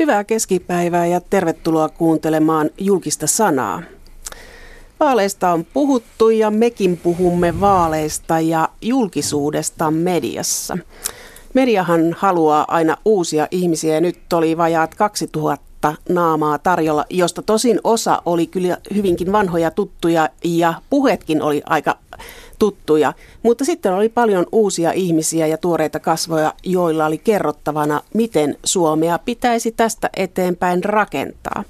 Hyvää keskipäivää ja tervetuloa kuuntelemaan julkista sanaa. Vaaleista on puhuttu ja mekin puhumme vaaleista ja julkisuudesta mediassa. Mediahan haluaa aina uusia ihmisiä ja nyt oli vajaat 2000 naamaa tarjolla, josta tosin osa oli kyllä hyvinkin vanhoja tuttuja ja puhetkin oli aika tuttuja. Mutta sitten oli paljon uusia ihmisiä ja tuoreita kasvoja, joilla oli kerrottavana, miten Suomea pitäisi tästä eteenpäin rakentaa.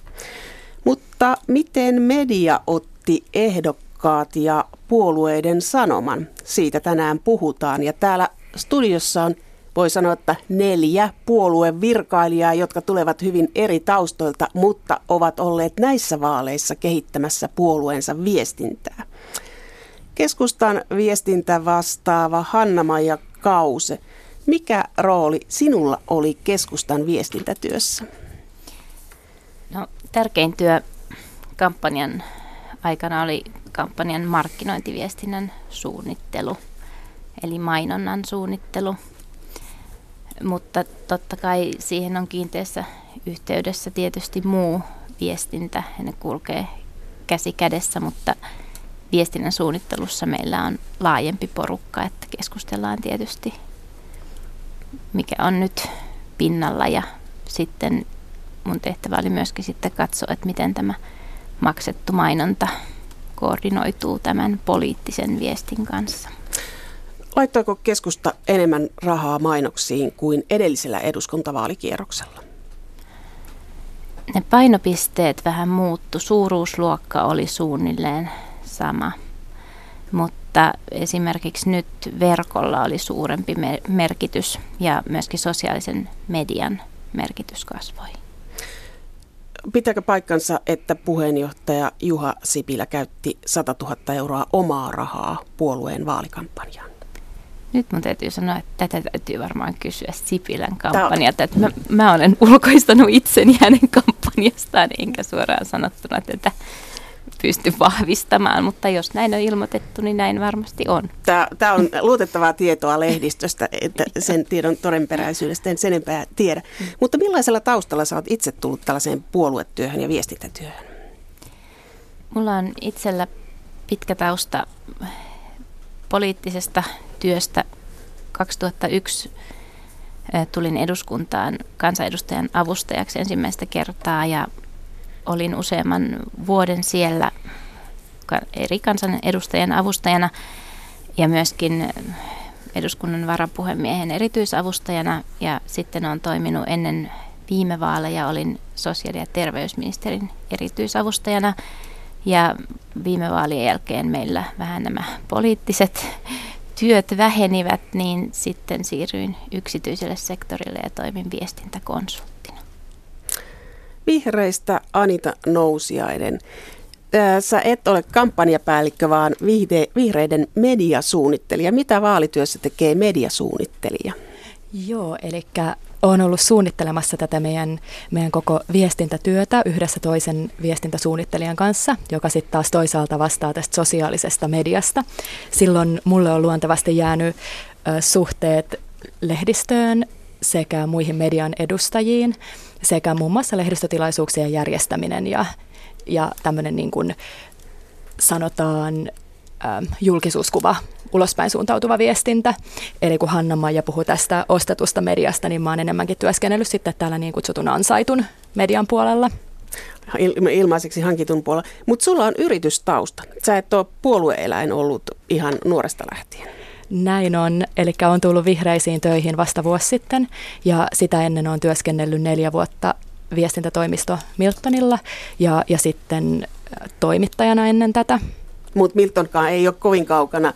Mutta miten media otti ehdokkaat ja puolueiden sanoman? Siitä tänään puhutaan ja täällä studiossa on voi sanoa, että neljä puoluevirkailijaa, jotka tulevat hyvin eri taustoilta, mutta ovat olleet näissä vaaleissa kehittämässä puolueensa viestintää. Keskustan viestintä vastaava Hanna-Maija Kause. Mikä rooli sinulla oli keskustan viestintätyössä? No, tärkein työ kampanjan aikana oli kampanjan markkinointiviestinnän suunnittelu, eli mainonnan suunnittelu. Mutta totta kai siihen on kiinteässä yhteydessä tietysti muu viestintä, ja ne kulkee käsi kädessä, mutta viestinnän suunnittelussa meillä on laajempi porukka, että keskustellaan tietysti mikä on nyt pinnalla ja sitten mun tehtävä oli myöskin sitten katsoa, että miten tämä maksettu mainonta koordinoituu tämän poliittisen viestin kanssa. Laittaako keskusta enemmän rahaa mainoksiin kuin edellisellä eduskuntavaalikierroksella? Ne painopisteet vähän muuttu. Suuruusluokka oli suunnilleen sama. Mutta esimerkiksi nyt verkolla oli suurempi merkitys ja myöskin sosiaalisen median merkitys kasvoi. Pitääkö paikkansa, että puheenjohtaja Juha Sipilä käytti 100 000 euroa omaa rahaa puolueen vaalikampanjaan? Nyt mun täytyy sanoa, että tätä täytyy varmaan kysyä Sipilän kampanjata. Että mä, mä olen ulkoistanut itseni hänen kampanjastaan, enkä suoraan sanottuna tätä pysty vahvistamaan, mutta jos näin on ilmoitettu, niin näin varmasti on. Tämä, tämä on luotettavaa tietoa lehdistöstä, että sen tiedon todenperäisyydestä en sen enempää tiedä. Mutta millaisella taustalla sä oot itse tullut tällaiseen puoluetyöhön ja viestintätyöhön? Mulla on itsellä pitkä tausta poliittisesta työstä. 2001 tulin eduskuntaan kansanedustajan avustajaksi ensimmäistä kertaa ja olin useamman vuoden siellä eri kansanedustajien avustajana ja myöskin eduskunnan varapuhemiehen erityisavustajana ja sitten olen toiminut ennen viime vaaleja, olin sosiaali- ja terveysministerin erityisavustajana ja viime vaalien jälkeen meillä vähän nämä poliittiset työt vähenivät, niin sitten siirryin yksityiselle sektorille ja toimin viestintäkonsulttina. Vihreistä Anita Nousiainen. Sä et ole kampanjapäällikkö, vaan vihreiden mediasuunnittelija. Mitä vaalityössä tekee mediasuunnittelija? Joo, eli olen ollut suunnittelemassa tätä meidän, meidän koko viestintätyötä yhdessä toisen viestintäsuunnittelijan kanssa, joka sitten taas toisaalta vastaa tästä sosiaalisesta mediasta. Silloin mulle on luontevasti jäänyt suhteet lehdistöön sekä muihin median edustajiin sekä muun muassa lehdistötilaisuuksien järjestäminen ja, ja tämmöinen niin kuin sanotaan äh, julkisuuskuva, ulospäin suuntautuva viestintä. Eli kun Hanna-Maija puhuu tästä ostetusta mediasta, niin mä oon enemmänkin työskennellyt sitten täällä niin kutsutun ansaitun median puolella. ilmaiseksi hankitun puolella. Mutta sulla on yritystausta. Sä et ole puolueeläin ollut ihan nuoresta lähtien. Näin on, eli on tullut vihreisiin töihin vasta vuosi sitten ja sitä ennen on työskennellyt neljä vuotta viestintätoimisto Miltonilla ja, ja sitten toimittajana ennen tätä. Mutta Miltonkaan ei ole kovin kaukana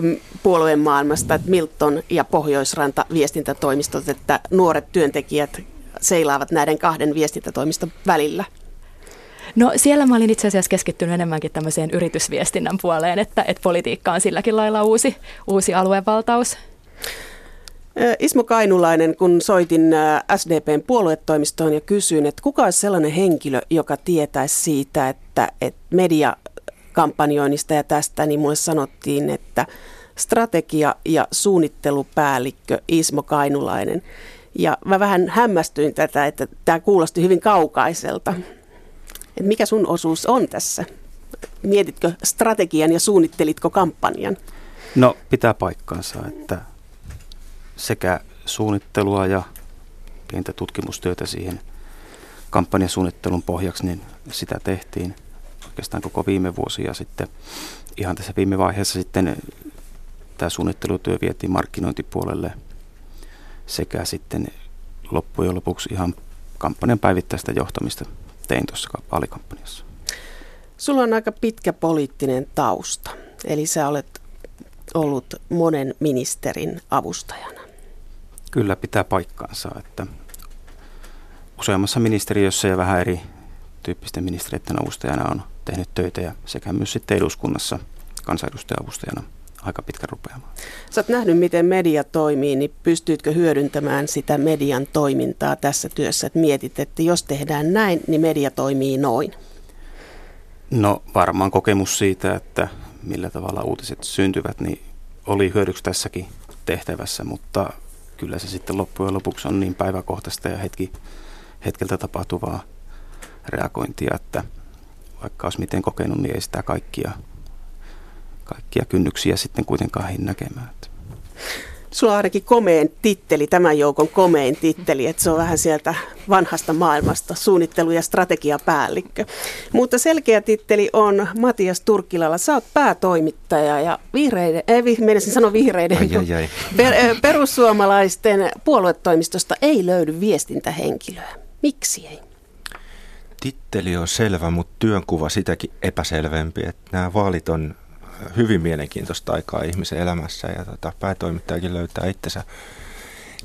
mm, puolueen maailmasta, että Milton ja Pohjoisranta viestintätoimistot, että nuoret työntekijät seilaavat näiden kahden viestintätoimiston välillä. No siellä mä olin itse asiassa keskittynyt enemmänkin tämmöiseen yritysviestinnän puoleen, että, että politiikka on silläkin lailla uusi, uusi aluevaltaus. Ismo Kainulainen, kun soitin SDPn puoluetoimistoon ja kysyin, että kuka olisi sellainen henkilö, joka tietäisi siitä, että, että mediakampanjoinnista ja tästä, niin mulle sanottiin, että strategia- ja suunnittelupäällikkö Ismo Kainulainen. Ja mä vähän hämmästyin tätä, että tämä kuulosti hyvin kaukaiselta. Et mikä sun osuus on tässä? Mietitkö strategian ja suunnittelitko kampanjan? No pitää paikkansa, että sekä suunnittelua ja pientä tutkimustyötä siihen kampanjasuunnittelun pohjaksi, niin sitä tehtiin oikeastaan koko viime vuosi ja sitten ihan tässä viime vaiheessa sitten tämä suunnittelutyö vietiin markkinointipuolelle sekä sitten loppujen lopuksi ihan kampanjan päivittäistä johtamista tein tuossa vaalikampanjassa. Sulla on aika pitkä poliittinen tausta, eli sä olet ollut monen ministerin avustajana. Kyllä pitää paikkaansa, että useammassa ministeriössä ja vähän eri tyyppisten ministeriöiden avustajana on tehnyt töitä ja sekä myös sitten eduskunnassa kansanedustaja-avustajana aika pitkä rupeama. Sä oot nähnyt, miten media toimii, niin pystyitkö hyödyntämään sitä median toimintaa tässä työssä? Että mietit, että jos tehdään näin, niin media toimii noin. No varmaan kokemus siitä, että millä tavalla uutiset syntyvät, niin oli hyödyksi tässäkin tehtävässä, mutta kyllä se sitten loppujen lopuksi on niin päiväkohtaista ja hetki, hetkeltä tapahtuvaa reagointia, että vaikka olisi miten kokenut, niin ei sitä kaikkia, kaikkia kynnyksiä sitten kuitenkaan hin näkemään. Sulla on ainakin komeen titteli, tämän joukon komein titteli, että se on vähän sieltä vanhasta maailmasta, suunnittelu- ja strategiapäällikkö. Mutta selkeä titteli on Matias Turkkilalla. Sä oot päätoimittaja ja vihreiden, ei menisin sano vihreiden, ai, ai, ai. Per, perussuomalaisten puoluetoimistosta ei löydy viestintähenkilöä. Miksi ei? Titteli on selvä, mutta työnkuva sitäkin epäselvempi. Että nämä vaalit on hyvin aikaa ihmisen elämässä ja tota, päätoimittajakin löytää itsensä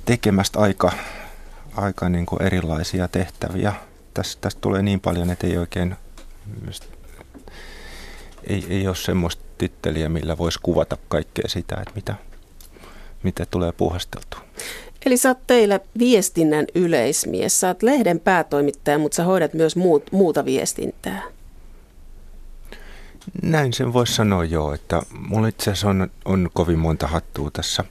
tekemästä aika, aika niin kuin erilaisia tehtäviä. Tästä, tästä tulee niin paljon, että ei oikein ei, ei ole semmoista titteliä, millä voisi kuvata kaikkea sitä, että mitä, mitä tulee puhasteltua. Eli sä oot teillä viestinnän yleismies. Sä oot lehden päätoimittaja, mutta sä hoidat myös muut, muuta viestintää. Näin sen voisi sanoa joo, että mulla itse asiassa on, on kovin monta hattua tässä,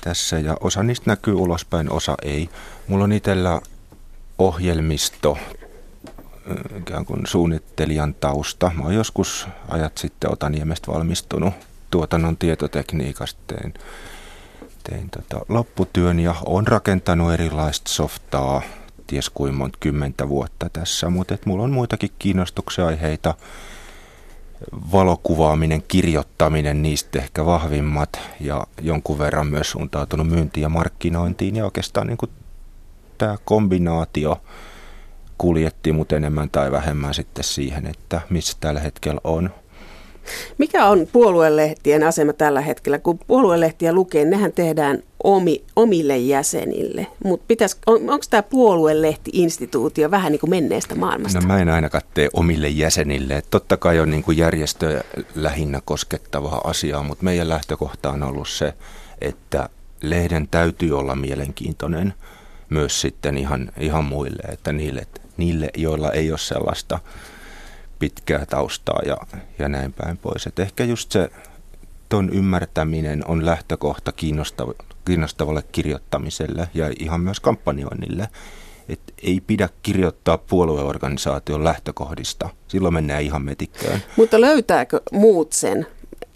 tässä ja osa niistä näkyy ulospäin, osa ei. Mulla on itsellä ohjelmisto, ikään kuin suunnittelijan tausta. Mä oon joskus ajat sitten Otaniemestä valmistunut tuotannon tietotekniikasta. Tein, tein tota lopputyön ja on rakentanut erilaista softaa, ties kuin monta kymmentä vuotta tässä, mutta mulla on muitakin kiinnostuksia aiheita valokuvaaminen, kirjoittaminen, niistä ehkä vahvimmat ja jonkun verran myös suuntautunut myyntiin ja markkinointiin ja oikeastaan niin kuin tämä kombinaatio kuljetti mut enemmän tai vähemmän sitten siihen, että missä tällä hetkellä on. Mikä on puoluelehtien asema tällä hetkellä? Kun puoluelehtiä lukee, nehän tehdään omi, omille jäsenille. Mutta on, onko tämä puoluelehti-instituutio vähän niin kuin menneestä maailmasta? No mä en ainakaan tee omille jäsenille. Et totta kai on niin kuin järjestöjä lähinnä koskettavaa asiaa, mutta meidän lähtökohta on ollut se, että lehden täytyy olla mielenkiintoinen myös sitten ihan, ihan muille, että niille, niille, joilla ei ole sellaista pitkää taustaa ja, ja näin päin pois. Et ehkä just se ton ymmärtäminen on lähtökohta kiinnostava, kiinnostavalle kirjoittamiselle ja ihan myös kampanjoinnille. Et ei pidä kirjoittaa puolueorganisaation lähtökohdista. Silloin mennään ihan metikköön. Mutta löytääkö muut sen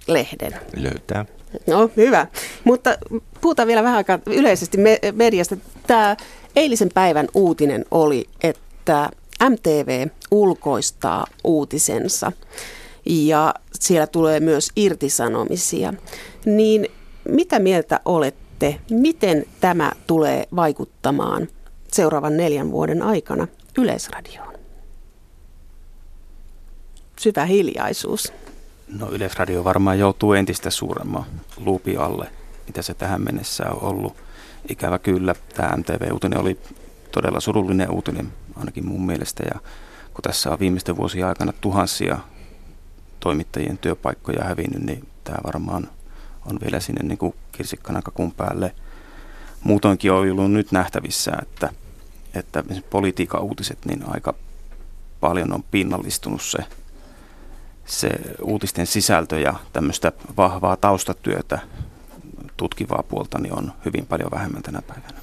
lehden? Löytää. No hyvä. Mutta puhutaan vielä vähän aikaa yleisesti mediasta. Tämä eilisen päivän uutinen oli, että MTV ulkoistaa uutisensa ja siellä tulee myös irtisanomisia. Niin mitä mieltä olette, miten tämä tulee vaikuttamaan seuraavan neljän vuoden aikana Yleisradioon? Syvä hiljaisuus. No Yleisradio varmaan joutuu entistä suuremman luupi alle, mitä se tähän mennessä on ollut. Ikävä kyllä, tämä MTV-uutinen oli todella surullinen uutinen, ainakin mun mielestä. Ja kun tässä on viimeisten vuosien aikana tuhansia toimittajien työpaikkoja hävinnyt, niin tämä varmaan on vielä sinne niin kuin kirsikkana kakun päälle. Muutoinkin on ollut nyt nähtävissä, että, että politiikan uutiset, niin aika paljon on pinnallistunut se, se uutisten sisältö ja tämmöistä vahvaa taustatyötä tutkivaa puolta niin on hyvin paljon vähemmän tänä päivänä.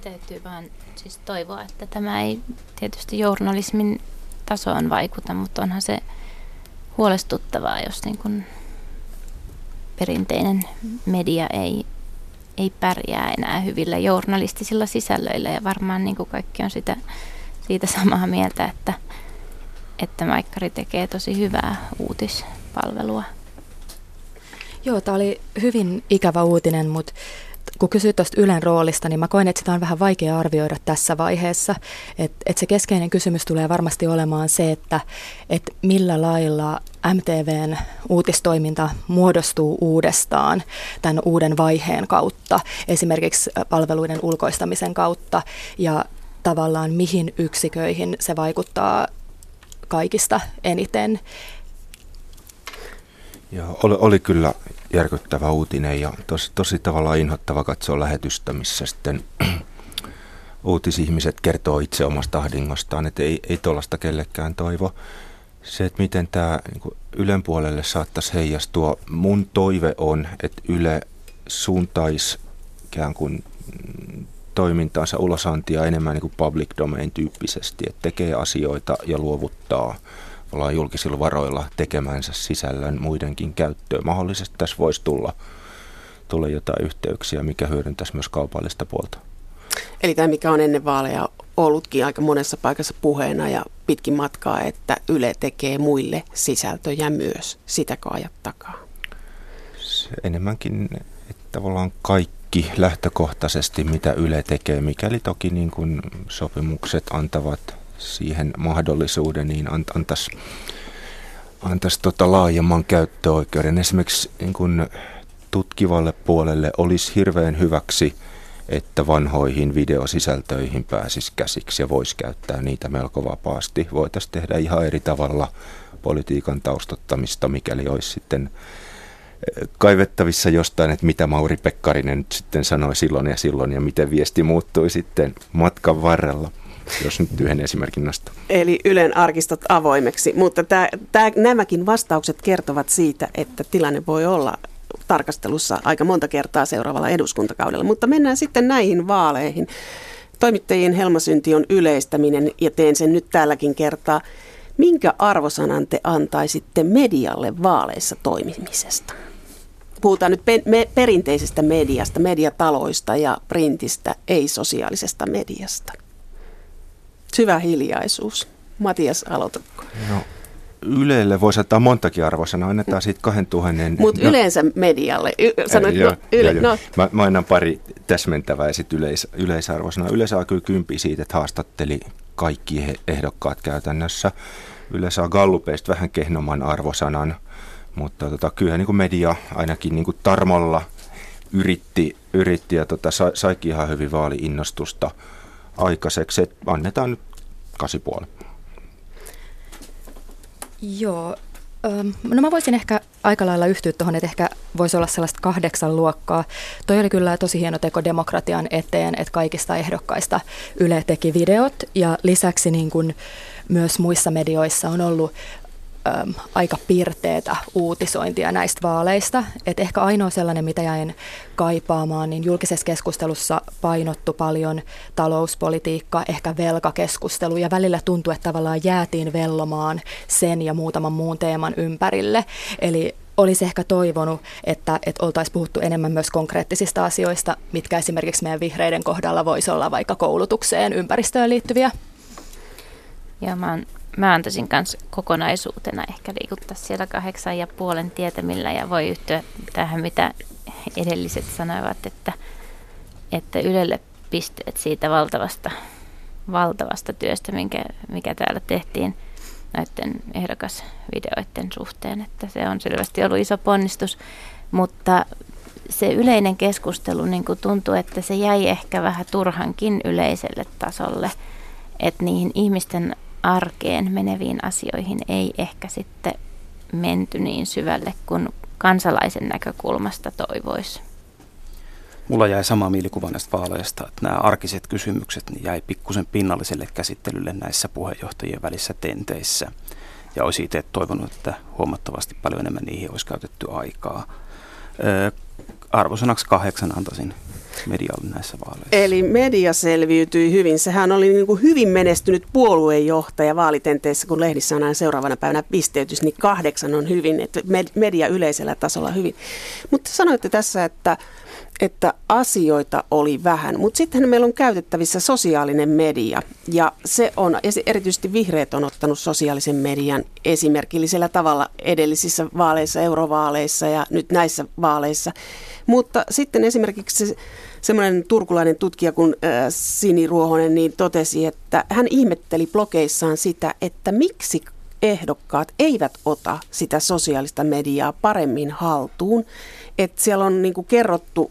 Täytyy vaan siis toivoa, että tämä ei tietysti journalismin tasoon vaikuta, mutta onhan se huolestuttavaa, jos niin kuin perinteinen media ei, ei pärjää enää hyvillä journalistisilla sisällöillä ja varmaan niin kuin kaikki on sitä, siitä samaa mieltä, että, että Maikkari tekee tosi hyvää uutispalvelua. Joo, tämä oli hyvin ikävä uutinen, mutta kun kysyt tuosta Ylen roolista, niin mä koen, että sitä on vähän vaikea arvioida tässä vaiheessa. Että et se keskeinen kysymys tulee varmasti olemaan se, että et millä lailla MTVn uutistoiminta muodostuu uudestaan tämän uuden vaiheen kautta, esimerkiksi palveluiden ulkoistamisen kautta, ja tavallaan mihin yksiköihin se vaikuttaa kaikista eniten. Joo, oli, oli kyllä järkyttävä uutinen ja tosi, tosi tavallaan inhottava katsoa lähetystä, missä sitten uutisihmiset kertoo itse omasta ahdingostaan, että ei, ei tuollaista kellekään toivo. Se, että miten tämä niin Ylen puolelle saattaisi heijastua, mun toive on, että Yle suuntaisi ikään kuin toimintaansa ulosantia enemmän niin kuin public domain tyyppisesti, että tekee asioita ja luovuttaa – ollaan julkisilla varoilla tekemänsä sisällön muidenkin käyttöön. Mahdollisesti tässä voisi tulla, tulla jotain yhteyksiä, mikä hyödyntäisi myös kaupallista puolta. Eli tämä, mikä on ennen vaaleja ollutkin aika monessa paikassa puheena ja pitkin matkaa, että Yle tekee muille sisältöjä myös. Sitäkö ajat takaa? Se enemmänkin, että tavallaan kaikki lähtökohtaisesti, mitä Yle tekee, mikäli toki niin kuin sopimukset antavat siihen mahdollisuuden, niin antaisi antais tota laajemman käyttöoikeuden. Esimerkiksi niin kun tutkivalle puolelle olisi hirveän hyväksi, että vanhoihin videosisältöihin pääsisi käsiksi ja voisi käyttää niitä melko vapaasti. Voitaisiin tehdä ihan eri tavalla politiikan taustottamista, mikäli olisi sitten eh, kaivettavissa jostain, että mitä Mauri Pekkarinen sitten sanoi silloin ja silloin ja miten viesti muuttui sitten matkan varrella jos nyt yhden esimerkin nostaa. Eli Ylen arkistot avoimeksi, mutta tää, tää, nämäkin vastaukset kertovat siitä, että tilanne voi olla tarkastelussa aika monta kertaa seuraavalla eduskuntakaudella. Mutta mennään sitten näihin vaaleihin. Toimittajien helmasynti on yleistäminen ja teen sen nyt tälläkin kertaa. Minkä arvosanan te antaisitte medialle vaaleissa toimimisesta? Puhutaan nyt pe- me- perinteisestä mediasta, mediataloista ja printistä, ei sosiaalisesta mediasta. Syvä hiljaisuus. Matias, aloitatko? No, Ylelle voisi antaa montakin arvosanaa, annetaan siitä 2000. Mutta no, yleensä medialle. Y- sanoit, joo, no, yle, joo, no. Mä, mä annan pari täsmentävää sitten yleis, yleisarvosanaa. Yle saa kyllä kympi siitä, että haastatteli kaikki ehdokkaat käytännössä. Yle saa gallupeista vähän kehnoman arvosanan, mutta tota, kyllä niin media ainakin niin tarmolla yritti, yritti ja tota, sa, saikin ihan hyvin vaali-innostusta aikaiseksi. Et annetaan nyt 8,5. Joo. No mä voisin ehkä aika lailla yhtyä tuohon, että ehkä voisi olla sellaista kahdeksan luokkaa. Toi oli kyllä tosi hieno teko demokratian eteen, että kaikista ehdokkaista Yle teki videot ja lisäksi niin kuin myös muissa medioissa on ollut äm, aika pirteetä uutisointia näistä vaaleista. Et ehkä ainoa sellainen, mitä jäin kaipaamaan, niin julkisessa keskustelussa painottu paljon talouspolitiikka, ehkä velkakeskustelu ja välillä tuntui, että tavallaan jäätiin vellomaan sen ja muutaman muun teeman ympärille. Eli olisi ehkä toivonut, että, että oltaisiin puhuttu enemmän myös konkreettisista asioista, mitkä esimerkiksi meidän vihreiden kohdalla voisi olla vaikka koulutukseen, ympäristöön liittyviä. Ja mä oon mä antaisin myös kokonaisuutena ehkä liikuttaa siellä kahdeksan ja puolen tietämillä ja voi yhtyä tähän, mitä edelliset sanoivat, että, että Ylelle pisteet siitä valtavasta, valtavasta työstä, minkä, mikä täällä tehtiin näiden ehdokasvideoiden suhteen, että se on selvästi ollut iso ponnistus, mutta se yleinen keskustelu niin tuntuu, että se jäi ehkä vähän turhankin yleiselle tasolle, että niihin ihmisten arkeen meneviin asioihin ei ehkä sitten menty niin syvälle kuin kansalaisen näkökulmasta toivoisi. Mulla jäi sama mielikuva näistä vaaleista, että nämä arkiset kysymykset niin jäi pikkusen pinnalliselle käsittelylle näissä puheenjohtajien välissä tenteissä. Ja olisi itse toivonut, että huomattavasti paljon enemmän niihin olisi käytetty aikaa. Arvosanaksi kahdeksan antaisin. Media oli näissä vaaleissa? Eli media selviytyi hyvin. Sehän oli niin kuin hyvin menestynyt puoluejohtaja vaalitenteissä, kun lehdissä on aina seuraavana päivänä pisteytys, niin kahdeksan on hyvin, että media yleisellä tasolla hyvin. Mutta sanoitte tässä, että että asioita oli vähän, mutta sitten meillä on käytettävissä sosiaalinen media ja se on, erityisesti vihreät on ottanut sosiaalisen median esimerkillisellä tavalla edellisissä vaaleissa, eurovaaleissa ja nyt näissä vaaleissa. Mutta sitten esimerkiksi semmoinen turkulainen tutkija kuin äh, Sini Ruohonen niin totesi, että hän ihmetteli blogeissaan sitä, että miksi ehdokkaat eivät ota sitä sosiaalista mediaa paremmin haltuun. Että siellä on niin kerrottu,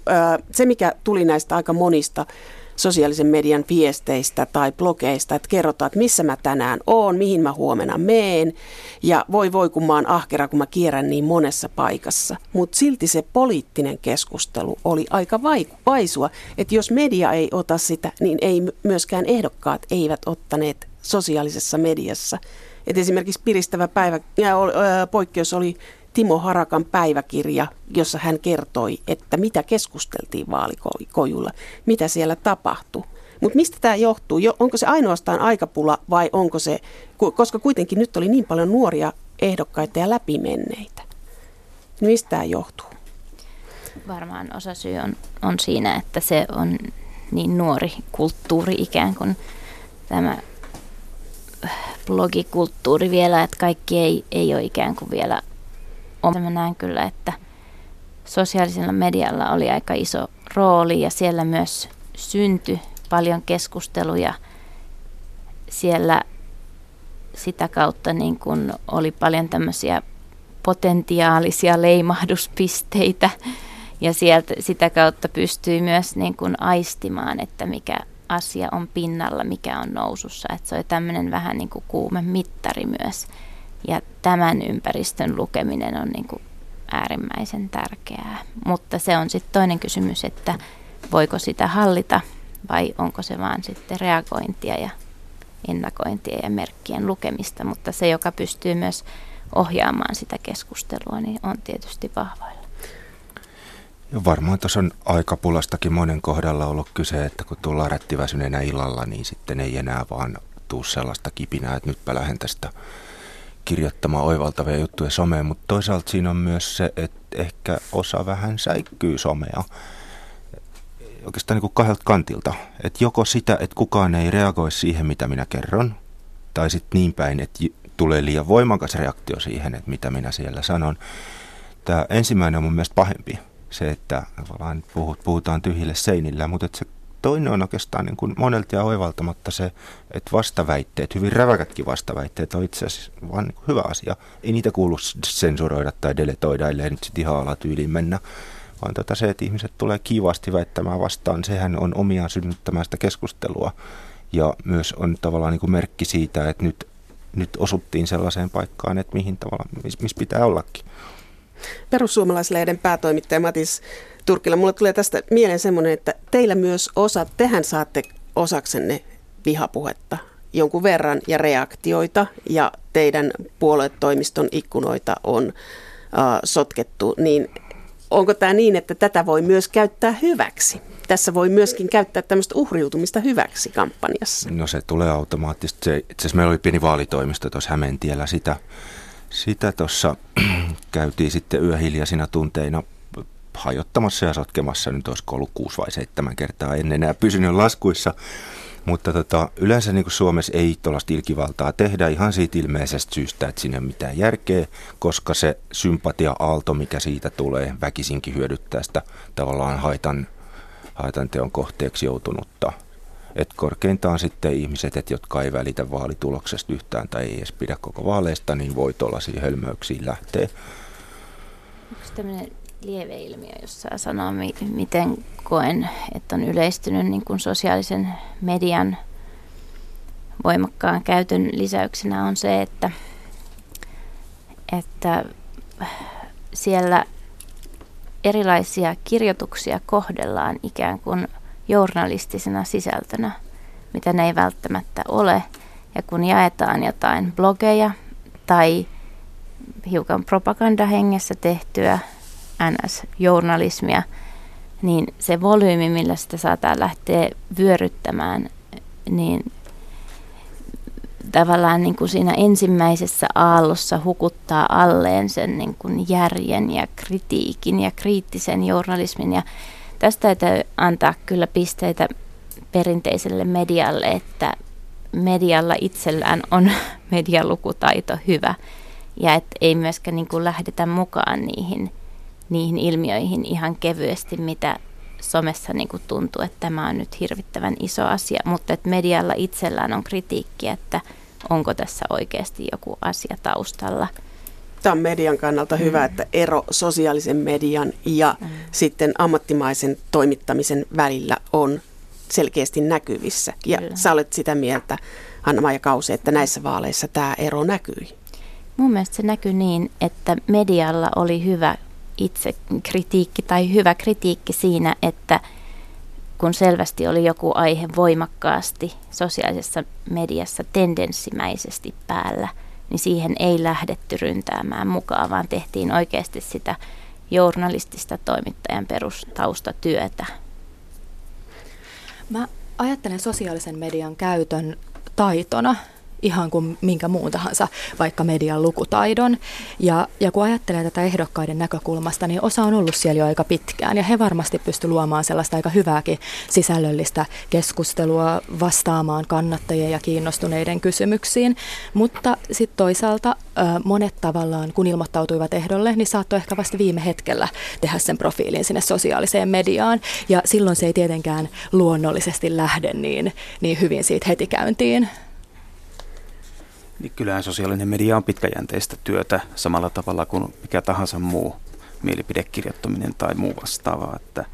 se mikä tuli näistä aika monista sosiaalisen median viesteistä tai blogeista, että kerrotaan, että missä mä tänään oon, mihin mä huomenna meen ja voi voi kun mä oon ahkera, kun mä kierrän niin monessa paikassa. Mutta silti se poliittinen keskustelu oli aika vaisua, että jos media ei ota sitä, niin ei myöskään ehdokkaat eivät ottaneet sosiaalisessa mediassa. Et esimerkiksi piristävä päivä, ää, poikkeus oli Timo Harakan päiväkirja, jossa hän kertoi, että mitä keskusteltiin vaalikojulla, mitä siellä tapahtui. Mutta mistä tämä johtuu? Onko se ainoastaan aikapula vai onko se, koska kuitenkin nyt oli niin paljon nuoria ehdokkaita ja läpimenneitä. Niin mistä tämä johtuu? Varmaan osa syy on, on siinä, että se on niin nuori kulttuuri ikään kuin tämä blogikulttuuri vielä, että kaikki ei, ei ole ikään kuin vielä Mä näen kyllä, että sosiaalisella medialla oli aika iso rooli ja siellä myös syntyi paljon keskusteluja. Siellä sitä kautta niin kun oli paljon tämmöisiä potentiaalisia leimahduspisteitä ja sieltä, sitä kautta pystyi myös niin kun aistimaan, että mikä asia on pinnalla, mikä on nousussa. Että se oli tämmöinen vähän niin kuin kuume mittari myös. Ja tämän ympäristön lukeminen on niin kuin äärimmäisen tärkeää. Mutta se on sitten toinen kysymys, että voiko sitä hallita vai onko se vaan sitten reagointia ja ennakointia ja merkkien lukemista. Mutta se, joka pystyy myös ohjaamaan sitä keskustelua, niin on tietysti vahvoilla. Ja varmaan tuossa on aikapulastakin monen kohdalla ollut kyse, että kun tullaan rättiväsyneenä illalla, niin sitten ei enää vaan tuu sellaista kipinää, että nytpä lähden tästä kirjoittamaan oivaltavia juttuja someen, mutta toisaalta siinä on myös se, että ehkä osa vähän säikkyy somea oikeastaan niin kuin kahdelta kantilta. Että joko sitä, että kukaan ei reagoi siihen, mitä minä kerron, tai sitten niin päin, että tulee liian voimakas reaktio siihen, että mitä minä siellä sanon. Tämä ensimmäinen on mun mielestä pahempi. Se, että puhutaan tyhjille seinillä, mutta että se toinen on oikeastaan niin kuin monelta ja oivaltamatta se, että vastaväitteet, hyvin räväkätkin vastaväitteet on itse asiassa vaan niin hyvä asia. Ei niitä kuulu sensuroida tai deletoida, ellei nyt sitten ihan alatyyliin mennä. Vaan tota se, että ihmiset tulee kivasti väittämään vastaan, sehän on omiaan synnyttämään sitä keskustelua. Ja myös on tavallaan niin kuin merkki siitä, että nyt, nyt osuttiin sellaiseen paikkaan, että mihin tavallaan, missä mis pitää ollakin. Perussuomalaislehden päätoimittaja Matis Turkilla. Mulle tulee tästä mieleen semmoinen, että teillä myös osa, tehän saatte osaksenne vihapuhetta jonkun verran ja reaktioita ja teidän puoluetoimiston ikkunoita on uh, sotkettu, niin onko tämä niin, että tätä voi myös käyttää hyväksi? Tässä voi myöskin käyttää tämmöistä uhriutumista hyväksi kampanjassa. No se tulee automaattisesti. Se, itse asiassa meillä oli pieni vaalitoimisto tuossa Hämeentiellä. Sitä, sitä käytiin sitten yöhiljaisina tunteina hajottamassa ja sotkemassa, nyt olisiko ollut kuusi vai seitsemän kertaa, en enää pysynyt laskuissa. Mutta tota, yleensä niin Suomessa ei tuollaista ilkivaltaa tehdä ihan siitä ilmeisestä syystä, että siinä ei ole mitään järkeä, koska se sympatia-aalto, mikä siitä tulee, väkisinkin hyödyttää sitä tavallaan haitan, haitan teon kohteeksi joutunutta. Et korkeintaan sitten ihmiset, et, jotka ei välitä vaalituloksesta yhtään tai ei edes pidä koko vaaleista, niin voi tuollaisiin hölmöyksiin lähteä. Onko tämmöinen lieveilmiö, jos saa sanoa, miten koen, että on yleistynyt niin kuin sosiaalisen median voimakkaan käytön lisäyksenä on se, että, että siellä erilaisia kirjoituksia kohdellaan ikään kuin journalistisena sisältönä, mitä ne ei välttämättä ole. Ja kun jaetaan jotain blogeja tai hiukan propagandahengessä tehtyä NS-journalismia, niin se volyymi, millä sitä saattaa lähteä vyöryttämään, niin tavallaan niin kuin siinä ensimmäisessä aallossa hukuttaa alleen sen niin kuin järjen ja kritiikin ja kriittisen journalismin. Ja tästä täytyy antaa kyllä pisteitä perinteiselle medialle, että medialla itsellään on medialukutaito hyvä ja että ei myöskään niin kuin lähdetä mukaan niihin, niihin ilmiöihin ihan kevyesti, mitä somessa niin kuin tuntuu, että tämä on nyt hirvittävän iso asia, mutta että medialla itsellään on kritiikkiä, että onko tässä oikeasti joku asia taustalla. Tämä on median kannalta mm. hyvä, että ero sosiaalisen median ja mm. sitten ammattimaisen toimittamisen välillä on selkeästi näkyvissä. Ja Kyllä. sä olet sitä mieltä, Hanna-Maija Kause, että näissä vaaleissa tämä ero näkyi. Mun mielestä se näkyy niin, että medialla oli hyvä itse kritiikki tai hyvä kritiikki siinä, että kun selvästi oli joku aihe voimakkaasti sosiaalisessa mediassa tendenssimäisesti päällä, niin siihen ei lähdetty ryntäämään mukaan, vaan tehtiin oikeasti sitä journalistista toimittajan perustaustatyötä. Mä ajattelen sosiaalisen median käytön taitona ihan kuin minkä muun tahansa, vaikka median lukutaidon. Ja, ja kun ajattelee tätä ehdokkaiden näkökulmasta, niin osa on ollut siellä jo aika pitkään, ja he varmasti pystyvät luomaan sellaista aika hyvääkin sisällöllistä keskustelua vastaamaan kannattajien ja kiinnostuneiden kysymyksiin. Mutta sitten toisaalta monet tavallaan, kun ilmoittautuivat ehdolle, niin saattoi ehkä vasta viime hetkellä tehdä sen profiilin sinne sosiaaliseen mediaan, ja silloin se ei tietenkään luonnollisesti lähde niin, niin hyvin siitä heti käyntiin. Niin kyllähän sosiaalinen media on pitkäjänteistä työtä samalla tavalla kuin mikä tahansa muu mielipidekirjoittaminen tai muu vastaava. Että,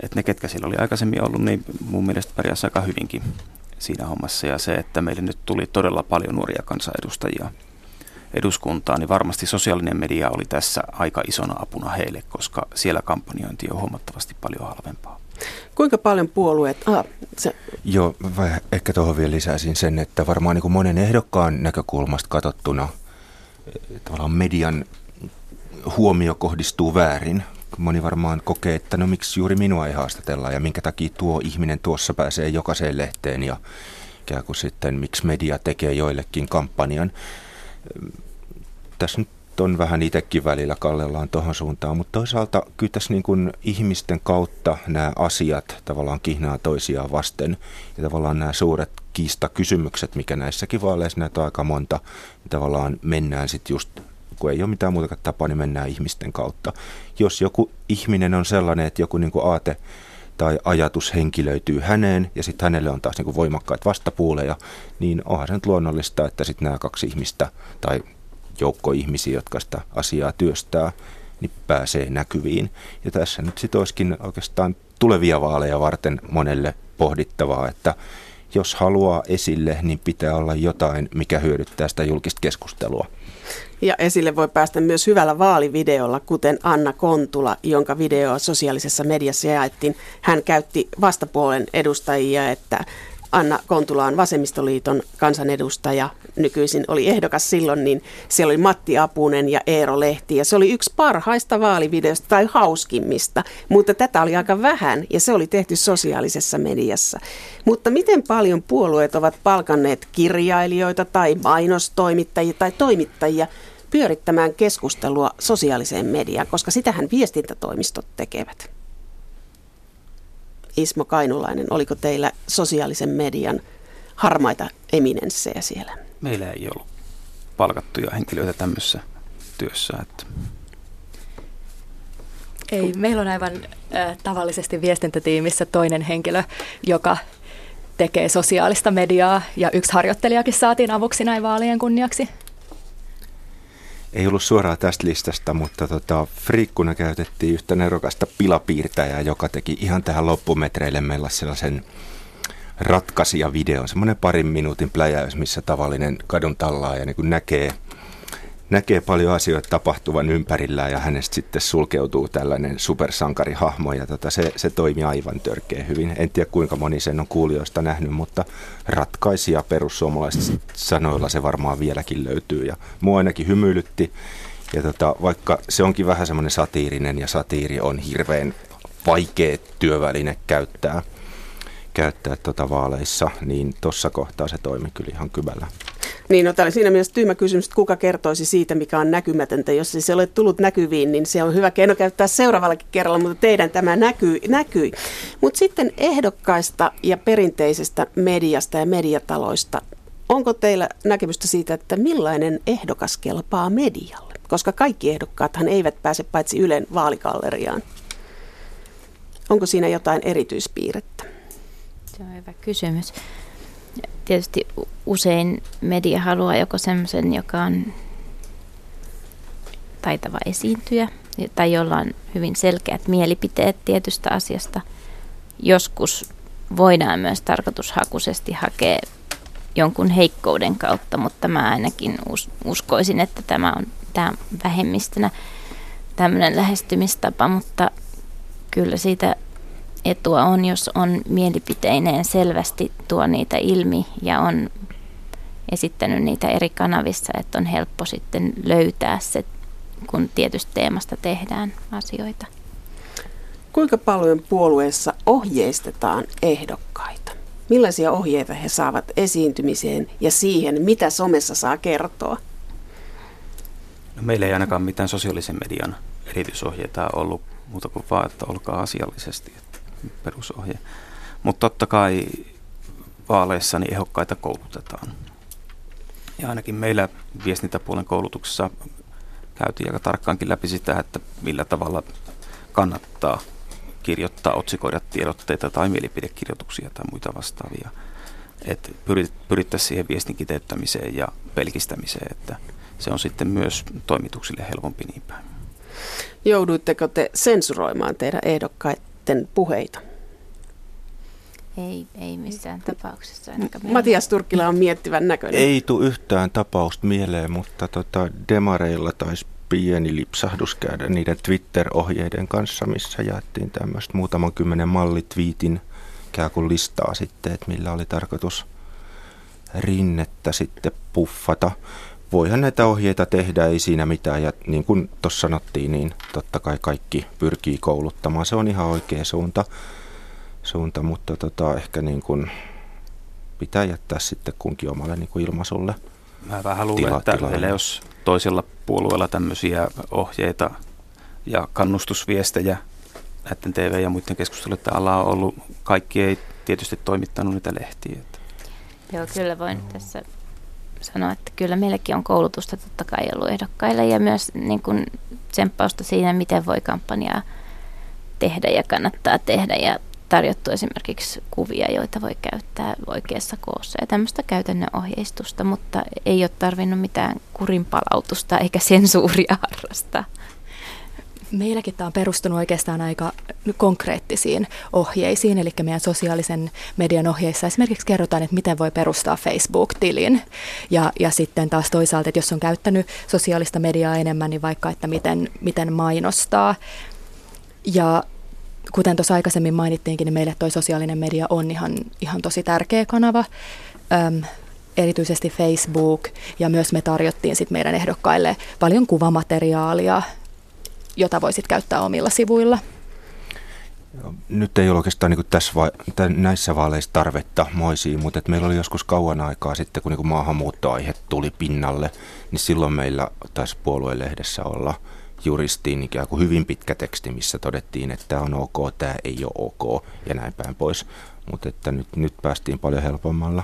että ne, ketkä siellä oli aikaisemmin ollut, niin mun mielestä pärjäsi aika hyvinkin siinä hommassa. Ja se, että meille nyt tuli todella paljon nuoria kansanedustajia eduskuntaan, niin varmasti sosiaalinen media oli tässä aika isona apuna heille, koska siellä kampanjointi on huomattavasti paljon halvempaa. Kuinka paljon puolueet... Ah, se. Joo, ehkä tuohon vielä lisäisin sen, että varmaan niin kuin monen ehdokkaan näkökulmasta katsottuna eh, tavallaan median huomio kohdistuu väärin. Moni varmaan kokee, että no miksi juuri minua ei haastatella ja minkä takia tuo ihminen tuossa pääsee jokaiseen lehteen ja ikään kuin sitten miksi media tekee joillekin kampanjan. Tässä nyt on vähän itsekin välillä kallellaan tuohon suuntaan, mutta toisaalta kyllä tässä niin kuin ihmisten kautta nämä asiat tavallaan kihnaa toisiaan vasten ja tavallaan nämä suuret kiistakysymykset, mikä näissäkin vaaleissa näitä on aika monta, niin tavallaan mennään sitten just kun ei ole mitään muuta tapaa, niin mennään ihmisten kautta. Jos joku ihminen on sellainen, että joku niin kuin aate tai ajatus henkilöityy häneen ja sitten hänelle on taas niin kuin voimakkaat vastapuuleja, niin onhan se nyt luonnollista, että sitten nämä kaksi ihmistä tai joukko ihmisiä, jotka sitä asiaa työstää, niin pääsee näkyviin. Ja tässä nyt sitten olisikin oikeastaan tulevia vaaleja varten monelle pohdittavaa, että jos haluaa esille, niin pitää olla jotain, mikä hyödyttää sitä julkista keskustelua. Ja esille voi päästä myös hyvällä vaalivideolla, kuten Anna Kontula, jonka videoa sosiaalisessa mediassa jaettiin. Hän käytti vastapuolen edustajia, että Anna Kontula on Vasemmistoliiton kansanedustaja, nykyisin oli ehdokas silloin, niin siellä oli Matti Apunen ja Eero Lehti. Ja se oli yksi parhaista vaalivideoista tai hauskimmista, mutta tätä oli aika vähän ja se oli tehty sosiaalisessa mediassa. Mutta miten paljon puolueet ovat palkanneet kirjailijoita tai mainostoimittajia tai toimittajia pyörittämään keskustelua sosiaaliseen mediaan, koska sitähän viestintätoimistot tekevät? Ismo Kainulainen, oliko teillä sosiaalisen median harmaita eminenssejä siellä? Meillä ei ollut palkattuja henkilöitä tämmöisessä työssä. Että ei, meillä on aivan äh, tavallisesti viestintätiimissä toinen henkilö, joka tekee sosiaalista mediaa ja yksi harjoittelijakin saatiin avuksi näin vaalien kunniaksi ei ollut suoraan tästä listasta, mutta tota, friikkuna käytettiin yhtä nerokasta pilapiirtäjää, joka teki ihan tähän loppumetreille meillä sellaisen ratkaisija videon, semmoinen parin minuutin pläjäys, missä tavallinen kadun tallaaja niin näkee näkee paljon asioita tapahtuvan ympärillään ja hänestä sitten sulkeutuu tällainen supersankarihahmo ja tota, se, se toimi aivan törkeä hyvin. En tiedä kuinka moni sen on kuulijoista nähnyt, mutta ratkaisija perussuomalaiset sanoilla se varmaan vieläkin löytyy ja mua ainakin hymyilytti. Ja tota, vaikka se onkin vähän semmoinen satiirinen ja satiiri on hirveän vaikea työväline käyttää käyttää tuota vaaleissa, niin tuossa kohtaa se toimi kyllä ihan kyvällä. Niin, no tämä siinä mielessä tyhmä kysymys, että kuka kertoisi siitä, mikä on näkymätöntä. Jos se ei ole tullut näkyviin, niin se on hyvä keino käyttää seuraavallakin kerralla, mutta teidän tämä näkyy, näkyi. Mutta sitten ehdokkaista ja perinteisestä mediasta ja mediataloista. Onko teillä näkemystä siitä, että millainen ehdokas kelpaa medialle? Koska kaikki ehdokkaathan eivät pääse paitsi Ylen vaalikalleriaan. Onko siinä jotain erityispiirrettä? Se on hyvä kysymys. Tietysti usein media haluaa joko semmoisen, joka on taitava esiintyjä tai jolla on hyvin selkeät mielipiteet tietystä asiasta. Joskus voidaan myös tarkoitushakuisesti hakea jonkun heikkouden kautta, mutta mä ainakin uskoisin, että tämä on, tämä vähemmistönä tämmöinen lähestymistapa, mutta kyllä siitä etua on, jos on mielipiteineen selvästi tuo niitä ilmi ja on esittänyt niitä eri kanavissa, että on helppo sitten löytää se, kun tietystä teemasta tehdään asioita. Kuinka paljon puolueessa ohjeistetaan ehdokkaita? Millaisia ohjeita he saavat esiintymiseen ja siihen, mitä somessa saa kertoa? No, meillä ei ainakaan mitään sosiaalisen median erityisohjeita ollut muuta kuin vaan, että olkaa asiallisesti perusohje. Mutta totta kai vaaleissa niin ehdokkaita koulutetaan. Ja ainakin meillä viestintäpuolen koulutuksessa käytiin aika tarkkaankin läpi sitä, että millä tavalla kannattaa kirjoittaa, otsikoida tiedotteita tai mielipidekirjoituksia tai muita vastaavia. Että pyrittäisiin siihen viestin kiteyttämiseen ja pelkistämiseen, että se on sitten myös toimituksille helpompi niin päin. Jouduitteko te sensuroimaan teidän ehdokkaiden puheita? Ei, ei missään tapauksessa. Matias Turkkila on miettivän näköinen. Ei tule yhtään tapausta mieleen, mutta tota, demareilla taisi pieni lipsahdus käydä niiden Twitter-ohjeiden kanssa, missä jaettiin tämmöistä muutaman kymmenen mallitviitin ikään kuin listaa sitten, että millä oli tarkoitus rinnettä sitten puffata. Voihan näitä ohjeita tehdä, ei siinä mitään. Ja niin kuin tuossa sanottiin, niin totta kai kaikki pyrkii kouluttamaan. Se on ihan oikea suunta suunta, mutta tota, ehkä niin kuin pitää jättää sitten kunkin omalle niin kuin ilmaisulle. Mä vähän luulen, tila, että tila. jos toisella puolueella tämmöisiä ohjeita ja kannustusviestejä näiden TV- ja muiden keskusteluiden alla on ollut, kaikki ei tietysti toimittanut niitä lehtiä. Joo, kyllä voin tässä sanoa, että kyllä meilläkin on koulutusta totta kai ollut ehdokkaille ja myös niin kuin tsemppausta siinä, miten voi kampanjaa tehdä ja kannattaa tehdä ja tarjottu esimerkiksi kuvia, joita voi käyttää oikeassa koossa ja tämmöistä käytännön ohjeistusta, mutta ei ole tarvinnut mitään kurinpalautusta eikä sensuuria harrastaa. Meilläkin tämä on perustunut oikeastaan aika konkreettisiin ohjeisiin, eli meidän sosiaalisen median ohjeissa esimerkiksi kerrotaan, että miten voi perustaa Facebook-tilin. Ja, ja sitten taas toisaalta, että jos on käyttänyt sosiaalista mediaa enemmän, niin vaikka, että miten, miten mainostaa. Ja kuten tuossa aikaisemmin mainittiinkin, niin meille toi sosiaalinen media on ihan, ihan tosi tärkeä kanava. Öm, erityisesti Facebook ja myös me tarjottiin sit meidän ehdokkaille paljon kuvamateriaalia, jota voisit käyttää omilla sivuilla. Nyt ei ole oikeastaan niin tässä va- näissä vaaleissa tarvetta moisiin, mutta et meillä oli joskus kauan aikaa sitten, kun niin maahanmuuttoaihe tuli pinnalle, niin silloin meillä taisi puoluelehdessä olla – juristiin ikään kuin hyvin pitkä teksti, missä todettiin, että tämä on ok, tämä ei ole ok ja näin päin pois. Mutta että nyt, nyt päästiin paljon helpommalla.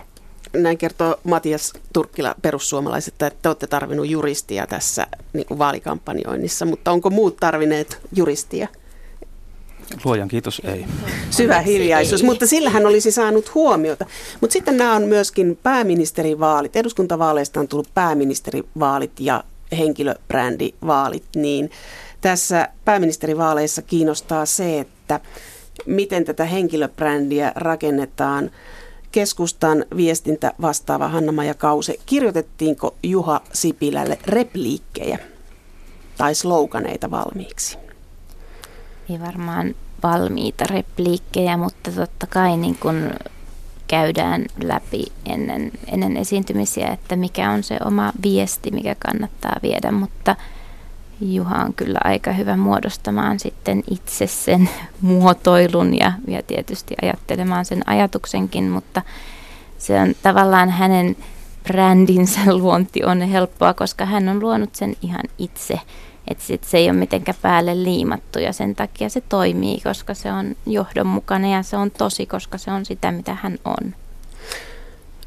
Näin kertoo Matias Turkkila perussuomalaiset, että te olette tarvinnut juristia tässä niin kuin vaalikampanjoinnissa, mutta onko muut tarvineet juristia? Luojan kiitos, ei. Syvä hiljaisuus, mutta sillähän olisi saanut huomiota. Mutta sitten nämä on myöskin pääministerivaalit. Eduskuntavaaleista on tullut pääministerivaalit ja henkilöbrändivaalit, niin tässä pääministerivaaleissa kiinnostaa se, että miten tätä henkilöbrändiä rakennetaan. Keskustan viestintä vastaava Hanna-Maja Kause, kirjoitettiinko Juha Sipilälle repliikkejä tai sloganeita valmiiksi? Ei varmaan valmiita repliikkejä, mutta totta kai niin kun käydään läpi ennen, ennen esiintymisiä, että mikä on se oma viesti, mikä kannattaa viedä, mutta Juha on kyllä aika hyvä muodostamaan sitten itse sen muotoilun ja, ja tietysti ajattelemaan sen ajatuksenkin, mutta se on tavallaan hänen brändinsä luonti on helppoa, koska hän on luonut sen ihan itse. Että sit se ei ole mitenkään päälle liimattu ja sen takia se toimii, koska se on johdonmukainen ja se on tosi, koska se on sitä, mitä hän on.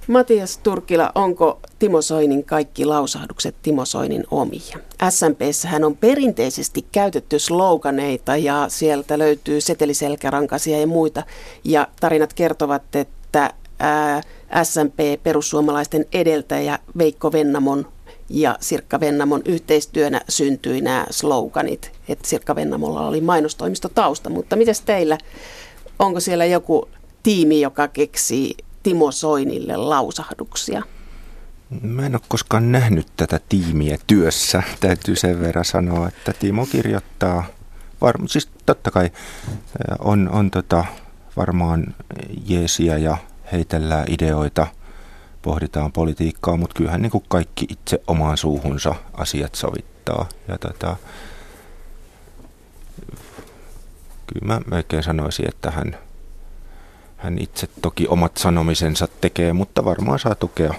Matias Turkila, onko Timo Soinin kaikki lausahdukset Timo Soinin omia? SMPssä hän on perinteisesti käytetty sloganeita ja sieltä löytyy seteliselkärankaisia ja muita. Ja tarinat kertovat, että ää, SMP, perussuomalaisten edeltäjä Veikko Vennamon ja Sirkka Vennamon yhteistyönä syntyi nämä sloganit. Että Sirkka Vennamolla oli mainostoimisto tausta, mutta mitäs teillä? Onko siellä joku tiimi, joka keksii Timo Soinille lausahduksia? Mä en ole koskaan nähnyt tätä tiimiä työssä. Täytyy sen verran sanoa, että Timo kirjoittaa, var, siis totta kai on, on tota, varmaan jeesiä ja heitellään ideoita, pohditaan politiikkaa, mutta kyllähän niin kuin kaikki itse omaan suuhunsa asiat sovittaa. Ja tota, kyllä mä melkein sanoisin, että hän, hän itse toki omat sanomisensa tekee, mutta varmaan saa tukea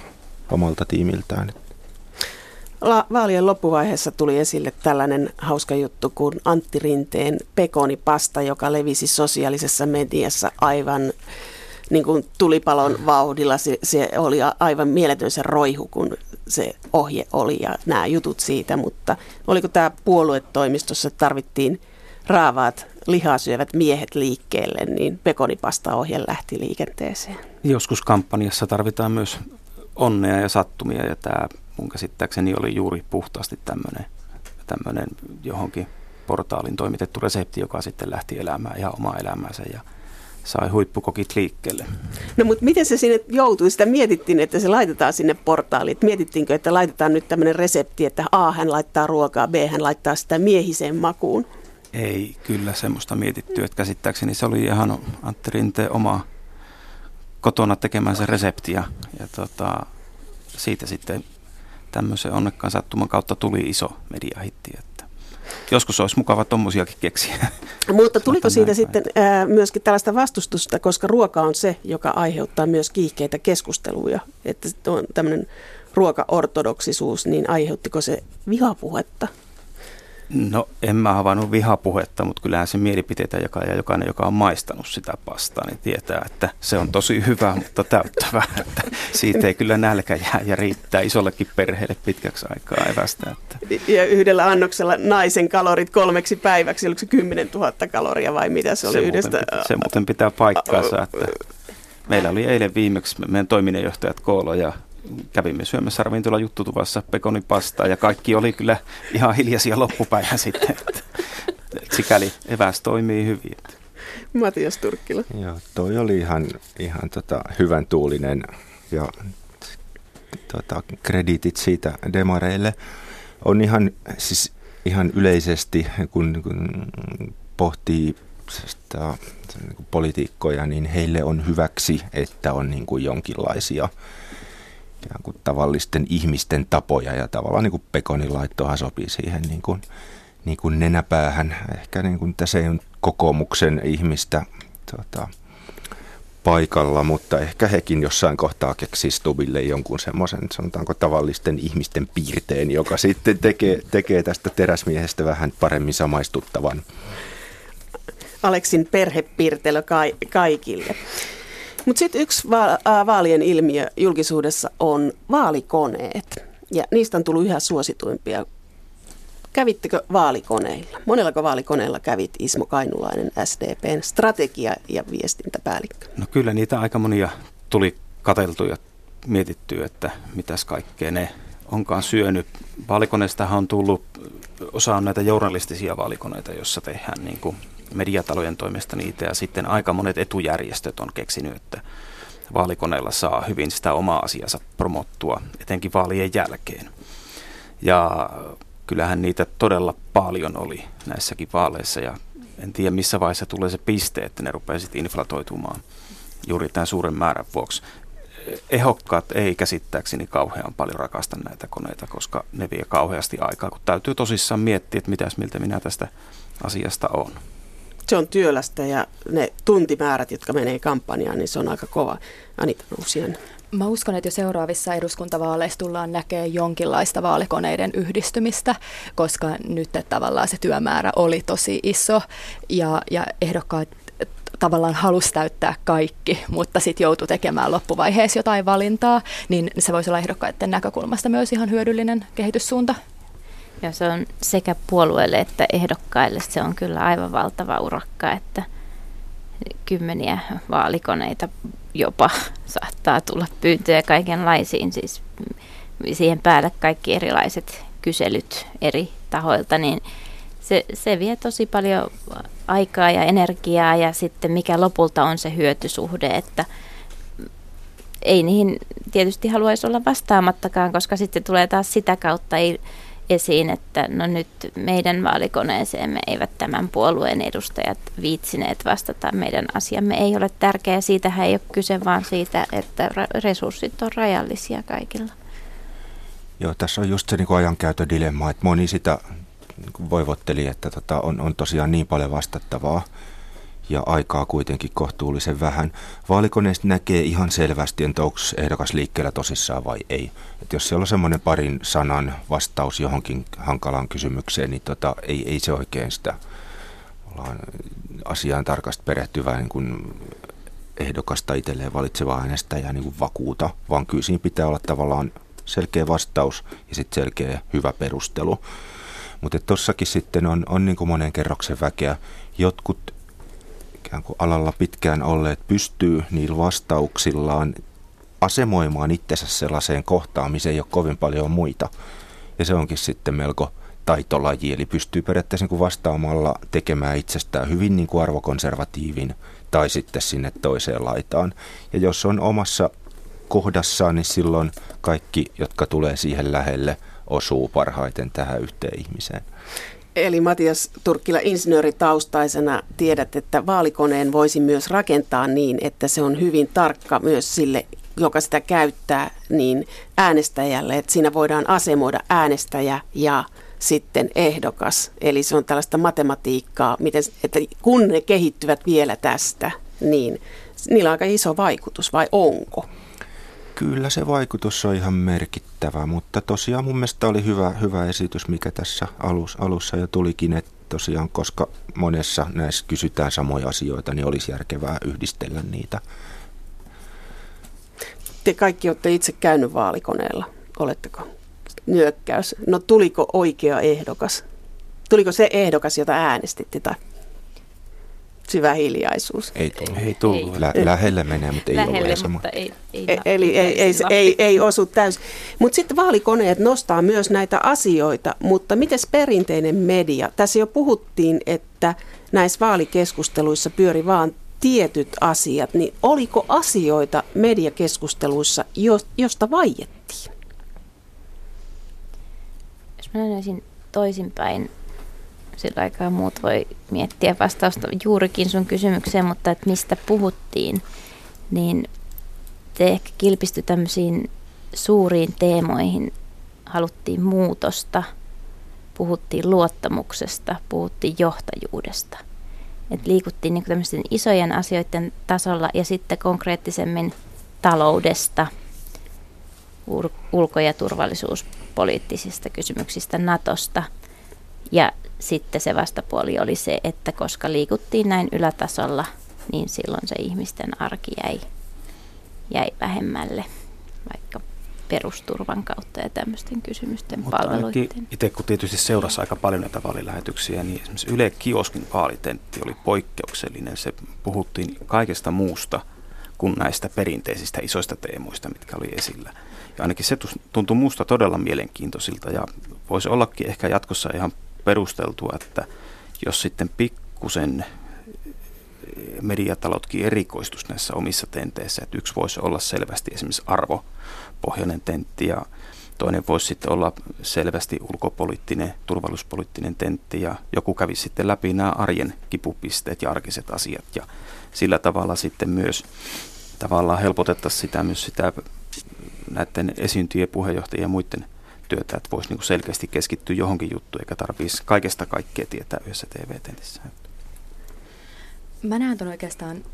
omalta tiimiltään. La- vaalien loppuvaiheessa tuli esille tällainen hauska juttu kuin Antti Rinteen pekonipasta, joka levisi sosiaalisessa mediassa aivan niin kuin tulipalon vauhdilla. Se, se oli aivan mieletön se roihu, kun se ohje oli ja nämä jutut siitä, mutta oliko tämä puoluetoimistossa, tarvittiin raavaat lihaa syövät miehet liikkeelle, niin pekonipasta-ohje lähti liikenteeseen. Joskus kampanjassa tarvitaan myös onnea ja sattumia ja tämä mun käsittääkseni oli juuri puhtaasti tämmöinen, tämmöinen johonkin portaalin toimitettu resepti, joka sitten lähti elämään ihan omaa elämäänsä ja sai huippukokit liikkeelle. No mutta miten se sinne joutui? Sitä mietittiin, että se laitetaan sinne portaaliin. Mietittiinkö, että laitetaan nyt tämmöinen resepti, että A hän laittaa ruokaa, B hän laittaa sitä miehiseen makuun? Ei kyllä semmoista mietitty, että käsittääkseni se oli ihan Antti Rinteen oma kotona tekemänsä resepti ja, ja tota, siitä sitten tämmöisen onnekkaan sattuman kautta tuli iso mediahitti. Että joskus olisi mukava tuommoisiakin keksiä. Mutta tuliko siitä sitten ää, myöskin tällaista vastustusta, koska ruoka on se, joka aiheuttaa myös kiihkeitä keskusteluja, että on tämmöinen ruokaortodoksisuus, niin aiheuttiko se vihapuhetta? No en mä havainnut vihapuhetta, mutta kyllähän se mielipiteitä joka, ja jokainen, joka on maistanut sitä pastaa, niin tietää, että se on tosi hyvä, mutta täyttävä. Että siitä ei kyllä nälkä jää ja riittää isollekin perheelle pitkäksi aikaa evästä. Että. Ja yhdellä annoksella naisen kalorit kolmeksi päiväksi, oliko se 10 000 kaloria vai mitä se oli se yhdestä? Muuten pitää, se muuten pitää paikkaansa, että meillä oli eilen viimeksi meidän toiminnanjohtajat Koolo ja kävimme syömässä ravintola juttutuvassa pekonipastaa ja kaikki oli kyllä ihan hiljaisia loppupäivän sitten. Että, että sikäli eväs toimii hyvin. Matias Turkkila. Joo, toi oli ihan, ihan tota, hyvän tuulinen ja tota, krediitit siitä demareille. On ihan, siis ihan yleisesti, kun, kun pohtii sitä, niin kuin politiikkoja, niin heille on hyväksi, että on niin kuin jonkinlaisia ikään kuin tavallisten ihmisten tapoja ja tavallaan niin kuin Pekonin laittohan sopii siihen niin kuin, niin kuin nenäpäähän. Ehkä niin kuin tässä ei ole kokoomuksen ihmistä tota, paikalla, mutta ehkä hekin jossain kohtaa keksii Stubille jonkun semmoisen, sanotaanko tavallisten ihmisten piirteen, joka sitten tekee, tekee tästä teräsmiehestä vähän paremmin samaistuttavan. Aleksin perhepiirtelö ka- kaikille. Mutta sitten yksi va- vaalien ilmiö julkisuudessa on vaalikoneet. Ja niistä on tullut yhä suosituimpia. Kävittekö vaalikoneilla? Monellako vaalikoneella kävit Ismo Kainulainen, SDPn strategia- ja viestintäpäällikkö? No kyllä niitä aika monia tuli kateltu ja mietitty, että mitäs kaikkea ne onkaan syönyt. Vaalikoneestahan on tullut, osa on näitä journalistisia vaalikoneita, joissa tehdään niin kuin mediatalojen toimesta niitä ja sitten aika monet etujärjestöt on keksinyt, että vaalikoneella saa hyvin sitä omaa asiansa promottua, etenkin vaalien jälkeen. Ja kyllähän niitä todella paljon oli näissäkin vaaleissa ja en tiedä missä vaiheessa tulee se piste, että ne rupeaa sitten inflatoitumaan juuri tämän suuren määrän vuoksi. ehokkaat ei käsittääkseni kauhean paljon rakasta näitä koneita, koska ne vie kauheasti aikaa, kun täytyy tosissaan miettiä, että mitäs miltä minä tästä asiasta on. Se on työlästä ja ne tuntimäärät, jotka menee kampanjaan, niin se on aika kova. Anita Nuusien. Mä uskon, että jo seuraavissa eduskuntavaaleissa tullaan näkemään jonkinlaista vaalikoneiden yhdistymistä, koska nyt tavallaan se työmäärä oli tosi iso ja, ja ehdokkaat tavallaan halusi täyttää kaikki, mutta sitten joutui tekemään loppuvaiheessa jotain valintaa, niin se voisi olla ehdokkaiden näkökulmasta myös ihan hyödyllinen kehityssuunta. Ja se on sekä puolueelle että ehdokkaille se on kyllä aivan valtava urakka, että kymmeniä vaalikoneita jopa saattaa tulla pyyntöjä kaikenlaisiin, siis siihen päälle kaikki erilaiset kyselyt eri tahoilta, niin se, se vie tosi paljon aikaa ja energiaa ja sitten mikä lopulta on se hyötysuhde, että ei niihin tietysti haluaisi olla vastaamattakaan, koska sitten tulee taas sitä kautta esiin, että no nyt meidän vaalikoneeseemme eivät tämän puolueen edustajat viitsineet vastata. Meidän asiamme ei ole tärkeä. Siitähän ei ole kyse, vaan siitä, että resurssit on rajallisia kaikilla. Joo, tässä on just se niin ajankäytödilemma, että moni sitä niin voivotteli, että tota, on, on tosiaan niin paljon vastattavaa ja aikaa kuitenkin kohtuullisen vähän. Vaalikoneesta näkee ihan selvästi, että onko ehdokas liikkeellä tosissaan vai ei. Et jos siellä on semmoinen parin sanan vastaus johonkin hankalaan kysymykseen, niin tota, ei, ei se oikein sitä ollaan asiaan tarkasti perehtyvää niin kuin ehdokasta itselleen valitsevaa äänestäjää niin kuin vakuuta, vaan kyllä siinä pitää olla tavallaan selkeä vastaus ja sitten selkeä hyvä perustelu. Mutta tossakin sitten on, on niin kuin monen kerroksen väkeä. Jotkut ikään kuin alalla pitkään olleet pystyy niillä vastauksillaan asemoimaan itsensä sellaiseen kohtaan, missä ei ole kovin paljon muita. Ja se onkin sitten melko taitolaji, eli pystyy periaatteessa niin vastaamalla tekemään itsestään hyvin niin kuin arvokonservatiivin tai sitten sinne toiseen laitaan. Ja jos on omassa kohdassaan, niin silloin kaikki, jotka tulee siihen lähelle, osuu parhaiten tähän yhteen ihmiseen. Eli Matias Turkkila insinööritaustaisena tiedät, että vaalikoneen voisi myös rakentaa niin, että se on hyvin tarkka myös sille, joka sitä käyttää, niin äänestäjälle, että siinä voidaan asemoida äänestäjä ja sitten ehdokas. Eli se on tällaista matematiikkaa, miten, että kun ne kehittyvät vielä tästä, niin niillä on aika iso vaikutus, vai onko? Kyllä se vaikutus on ihan merkittävä, mutta tosiaan mun mielestä oli hyvä, hyvä esitys, mikä tässä alus, alussa jo tulikin, että tosiaan koska monessa näissä kysytään samoja asioita, niin olisi järkevää yhdistellä niitä. Te kaikki olette itse käynyt vaalikoneella, oletteko? Nyökkäys. No tuliko oikea ehdokas? Tuliko se ehdokas, jota äänestitte? Tai syvä hiljaisuus. Ei tullut. Ei tullut. Lä- lähelle menee, mutta ei lähelle, ole mutta ei, ei, e- Eli ei, ei, ei, ei, ei osu täysin. Mutta sitten vaalikoneet nostaa myös näitä asioita, mutta miten perinteinen media? Tässä jo puhuttiin, että näissä vaalikeskusteluissa pyöri vaan tietyt asiat, niin oliko asioita mediakeskusteluissa, josta vaiettiin? Jos mä näisin toisinpäin, sillä aikaa muut voi miettiä vastausta juurikin sun kysymykseen, mutta että mistä puhuttiin, niin te ehkä kilpisty tämmöisiin suuriin teemoihin. Haluttiin muutosta, puhuttiin luottamuksesta, puhuttiin johtajuudesta. Et liikuttiin niin tämmöisten isojen asioiden tasolla ja sitten konkreettisemmin taloudesta, ulko- ja turvallisuuspoliittisista kysymyksistä, Natosta. Ja sitten se vastapuoli oli se, että koska liikuttiin näin ylätasolla, niin silloin se ihmisten arki jäi, jäi vähemmälle, vaikka perusturvan kautta ja tämmöisten kysymysten Mutta palveluiden. Itse kun tietysti seurasi aika paljon näitä vaalilähetyksiä, niin esimerkiksi Yle Kioskin vaalitentti oli poikkeuksellinen. Se puhuttiin kaikesta muusta kuin näistä perinteisistä isoista teemoista, mitkä oli esillä. Ja ainakin se tuntui muusta todella mielenkiintoisilta ja voisi ollakin ehkä jatkossa ihan perusteltua, että jos sitten pikkusen mediatalotkin erikoistus näissä omissa tenteissä, että yksi voisi olla selvästi esimerkiksi arvopohjainen tentti ja toinen voisi sitten olla selvästi ulkopoliittinen, turvallisuuspoliittinen tentti ja joku kävi sitten läpi nämä arjen kipupisteet ja arkiset asiat. Ja sillä tavalla sitten myös tavallaan helpotettaisiin sitä myös sitä näiden esiintyjien puheenjohtajien ja muiden työtä, että voisi niin selkeästi keskittyä johonkin juttuun, eikä tarvitsisi kaikesta kaikkea tietää yhdessä TV-tentissä. Mä näen tuon oikeastaan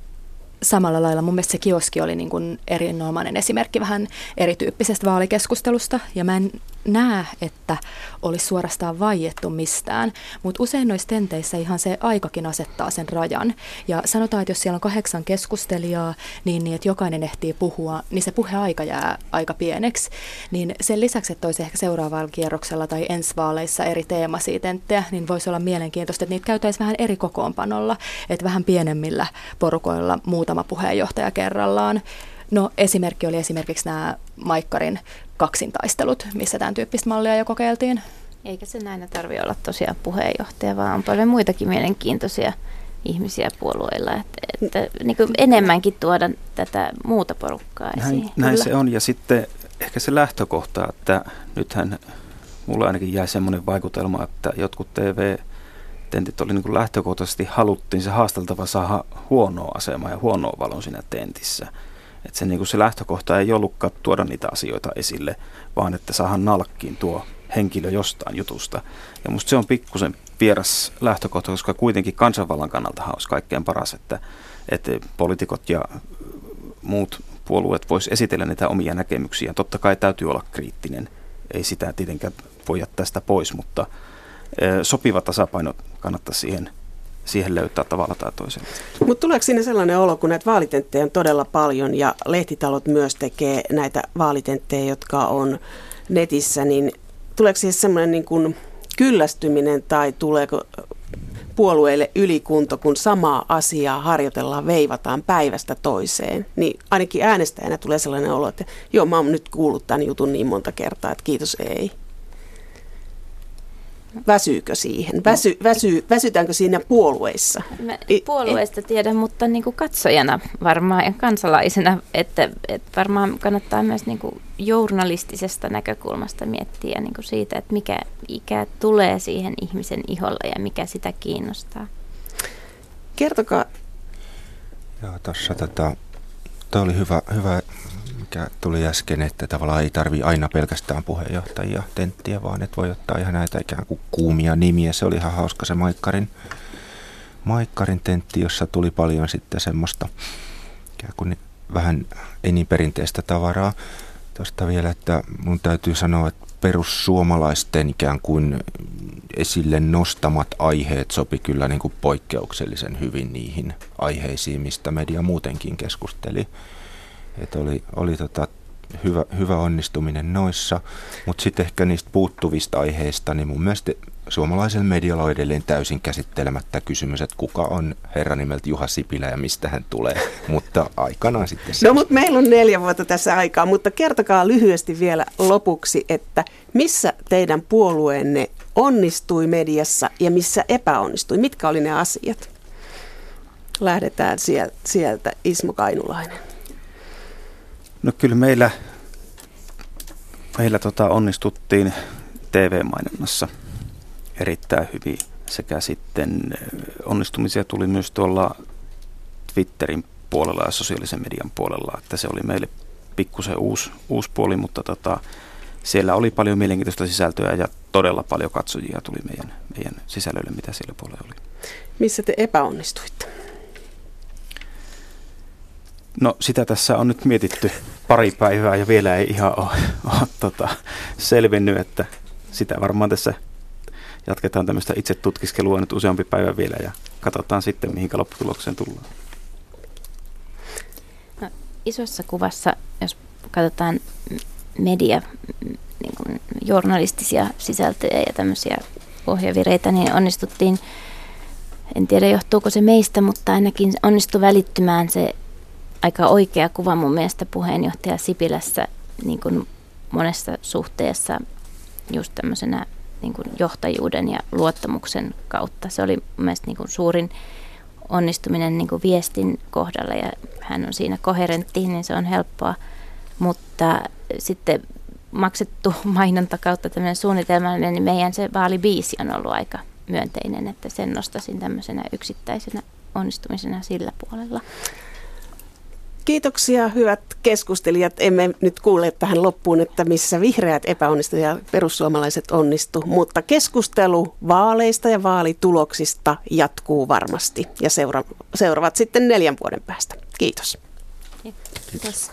samalla lailla mun mielestä se kioski oli niin kuin erinomainen esimerkki vähän erityyppisestä vaalikeskustelusta. Ja mä en näe, että olisi suorastaan vaiettu mistään, mutta usein noissa tenteissä ihan se aikakin asettaa sen rajan. Ja sanotaan, että jos siellä on kahdeksan keskustelijaa, niin, niin että jokainen ehtii puhua, niin se puheaika jää aika pieneksi. Niin sen lisäksi, että olisi ehkä seuraavalla kierroksella tai ensi vaaleissa eri teemaisia tenttejä, niin voisi olla mielenkiintoista, että niitä käytäisiin vähän eri kokoonpanolla, että vähän pienemmillä porukoilla muutama puheenjohtaja kerrallaan. No esimerkki oli esimerkiksi nämä Maikkarin kaksintaistelut, missä tämän tyyppistä mallia jo kokeiltiin. Eikä se näin tarvitse olla tosiaan puheenjohtaja, vaan on paljon muitakin mielenkiintoisia ihmisiä puolueilla, että, että niin enemmänkin tuoda tätä muuta porukkaa esiin. Näin, näin se on ja sitten ehkä se lähtökohta, että nythän mulla ainakin jäi semmoinen vaikutelma, että jotkut TV-tentit oli niin lähtökohtaisesti haluttiin se haasteltava saada huonoa asemaa ja huonoa valon siinä tentissä. Että se, niin se lähtökohta ei ollutkaan tuoda niitä asioita esille, vaan että saahan nalkkiin tuo henkilö jostain jutusta. Ja musta se on pikkusen vieras lähtökohta, koska kuitenkin kansanvallan kannalta olisi kaikkein paras, että, että poliitikot ja muut puolueet vois esitellä niitä omia näkemyksiä. Totta kai täytyy olla kriittinen, ei sitä tietenkään voi jättää sitä pois, mutta sopiva tasapaino kannattaa siihen siihen löytää tavalla tai toisella. Mutta tuleeko sinne sellainen olo, kun näitä vaalitenttejä on todella paljon ja lehtitalot myös tekee näitä vaalitenttejä, jotka on netissä, niin tuleeko siihen sellainen niin kuin kyllästyminen tai tuleeko puolueille ylikunto, kun samaa asiaa harjoitellaan, veivataan päivästä toiseen, niin ainakin äänestäjänä tulee sellainen olo, että joo, mä oon nyt kuullut tämän jutun niin monta kertaa, että kiitos ei. Väsyykö siihen? Väsy, väsy, väsytäänkö siinä puolueissa? Mä puolueista tiedän, mutta niin kuin katsojana varmaan ja kansalaisena, että, että varmaan kannattaa myös niin kuin journalistisesta näkökulmasta miettiä niin kuin siitä, että mikä ikä tulee siihen ihmisen iholle ja mikä sitä kiinnostaa. Kertokaa. Joo, tuossa tota, Tuo oli hyvä, hyvä mikä tuli äsken, että tavallaan ei tarvi aina pelkästään puheenjohtajia tenttiä, vaan että voi ottaa ihan näitä ikään kuin kuumia nimiä. Se oli ihan hauska se Maikkarin, Maikkarin tentti, jossa tuli paljon sitten semmoista ikään kuin vähän ei niin perinteistä tavaraa. Tuosta vielä, että mun täytyy sanoa, että perussuomalaisten ikään kuin esille nostamat aiheet sopi kyllä niin kuin poikkeuksellisen hyvin niihin aiheisiin, mistä media muutenkin keskusteli. Että oli, oli tota hyvä, hyvä onnistuminen noissa, mutta sitten ehkä niistä puuttuvista aiheista, niin mun mielestä suomalaisen medialla on edelleen täysin käsittelemättä kysymys, että kuka on herra nimeltä Juha Sipilä ja mistä hän tulee, mutta aikanaan sitten. No mutta meillä on neljä vuotta tässä aikaa, mutta kertokaa lyhyesti vielä lopuksi, että missä teidän puolueenne onnistui mediassa ja missä epäonnistui? Mitkä oli ne asiat? Lähdetään sieltä, sieltä Ismo Kainulainen. No kyllä meillä, meillä tota onnistuttiin TV-mainonnassa erittäin hyvin sekä sitten onnistumisia tuli myös tuolla Twitterin puolella ja sosiaalisen median puolella, että se oli meille pikkusen uusi, uusi puoli, mutta tota, siellä oli paljon mielenkiintoista sisältöä ja todella paljon katsojia tuli meidän, meidän sisällölle, mitä siellä puolella oli. Missä te epäonnistuitte? No sitä tässä on nyt mietitty pari päivää ja vielä ei ihan ole, ole tota, selvinnyt, että sitä varmaan tässä jatketaan tämmöistä itse tutkiskelua nyt useampi päivä vielä ja katsotaan sitten, mihin lopputulokseen tullaan. No, isossa kuvassa, jos katsotaan media, niin kuin journalistisia sisältöjä ja tämmöisiä ohjavireitä, niin onnistuttiin, en tiedä johtuuko se meistä, mutta ainakin onnistui välittymään se aika oikea kuva mun mielestä puheenjohtaja Sipilässä niin kuin monessa suhteessa just tämmöisenä niin kuin johtajuuden ja luottamuksen kautta. Se oli mun mielestä niin kuin suurin onnistuminen niin kuin viestin kohdalla ja hän on siinä koherentti, niin se on helppoa. Mutta sitten maksettu mainonta kautta tämmöinen suunnitelmallinen, niin meidän se vaalibiisi on ollut aika myönteinen, että sen nostasin tämmöisenä yksittäisenä onnistumisena sillä puolella. Kiitoksia hyvät keskustelijat. Emme nyt kuule tähän loppuun, että missä vihreät epäonnistu ja perussuomalaiset onnistu, mutta keskustelu vaaleista ja vaalituloksista jatkuu varmasti ja seura- seuraavat sitten neljän vuoden päästä. Kiitos. Kiitos.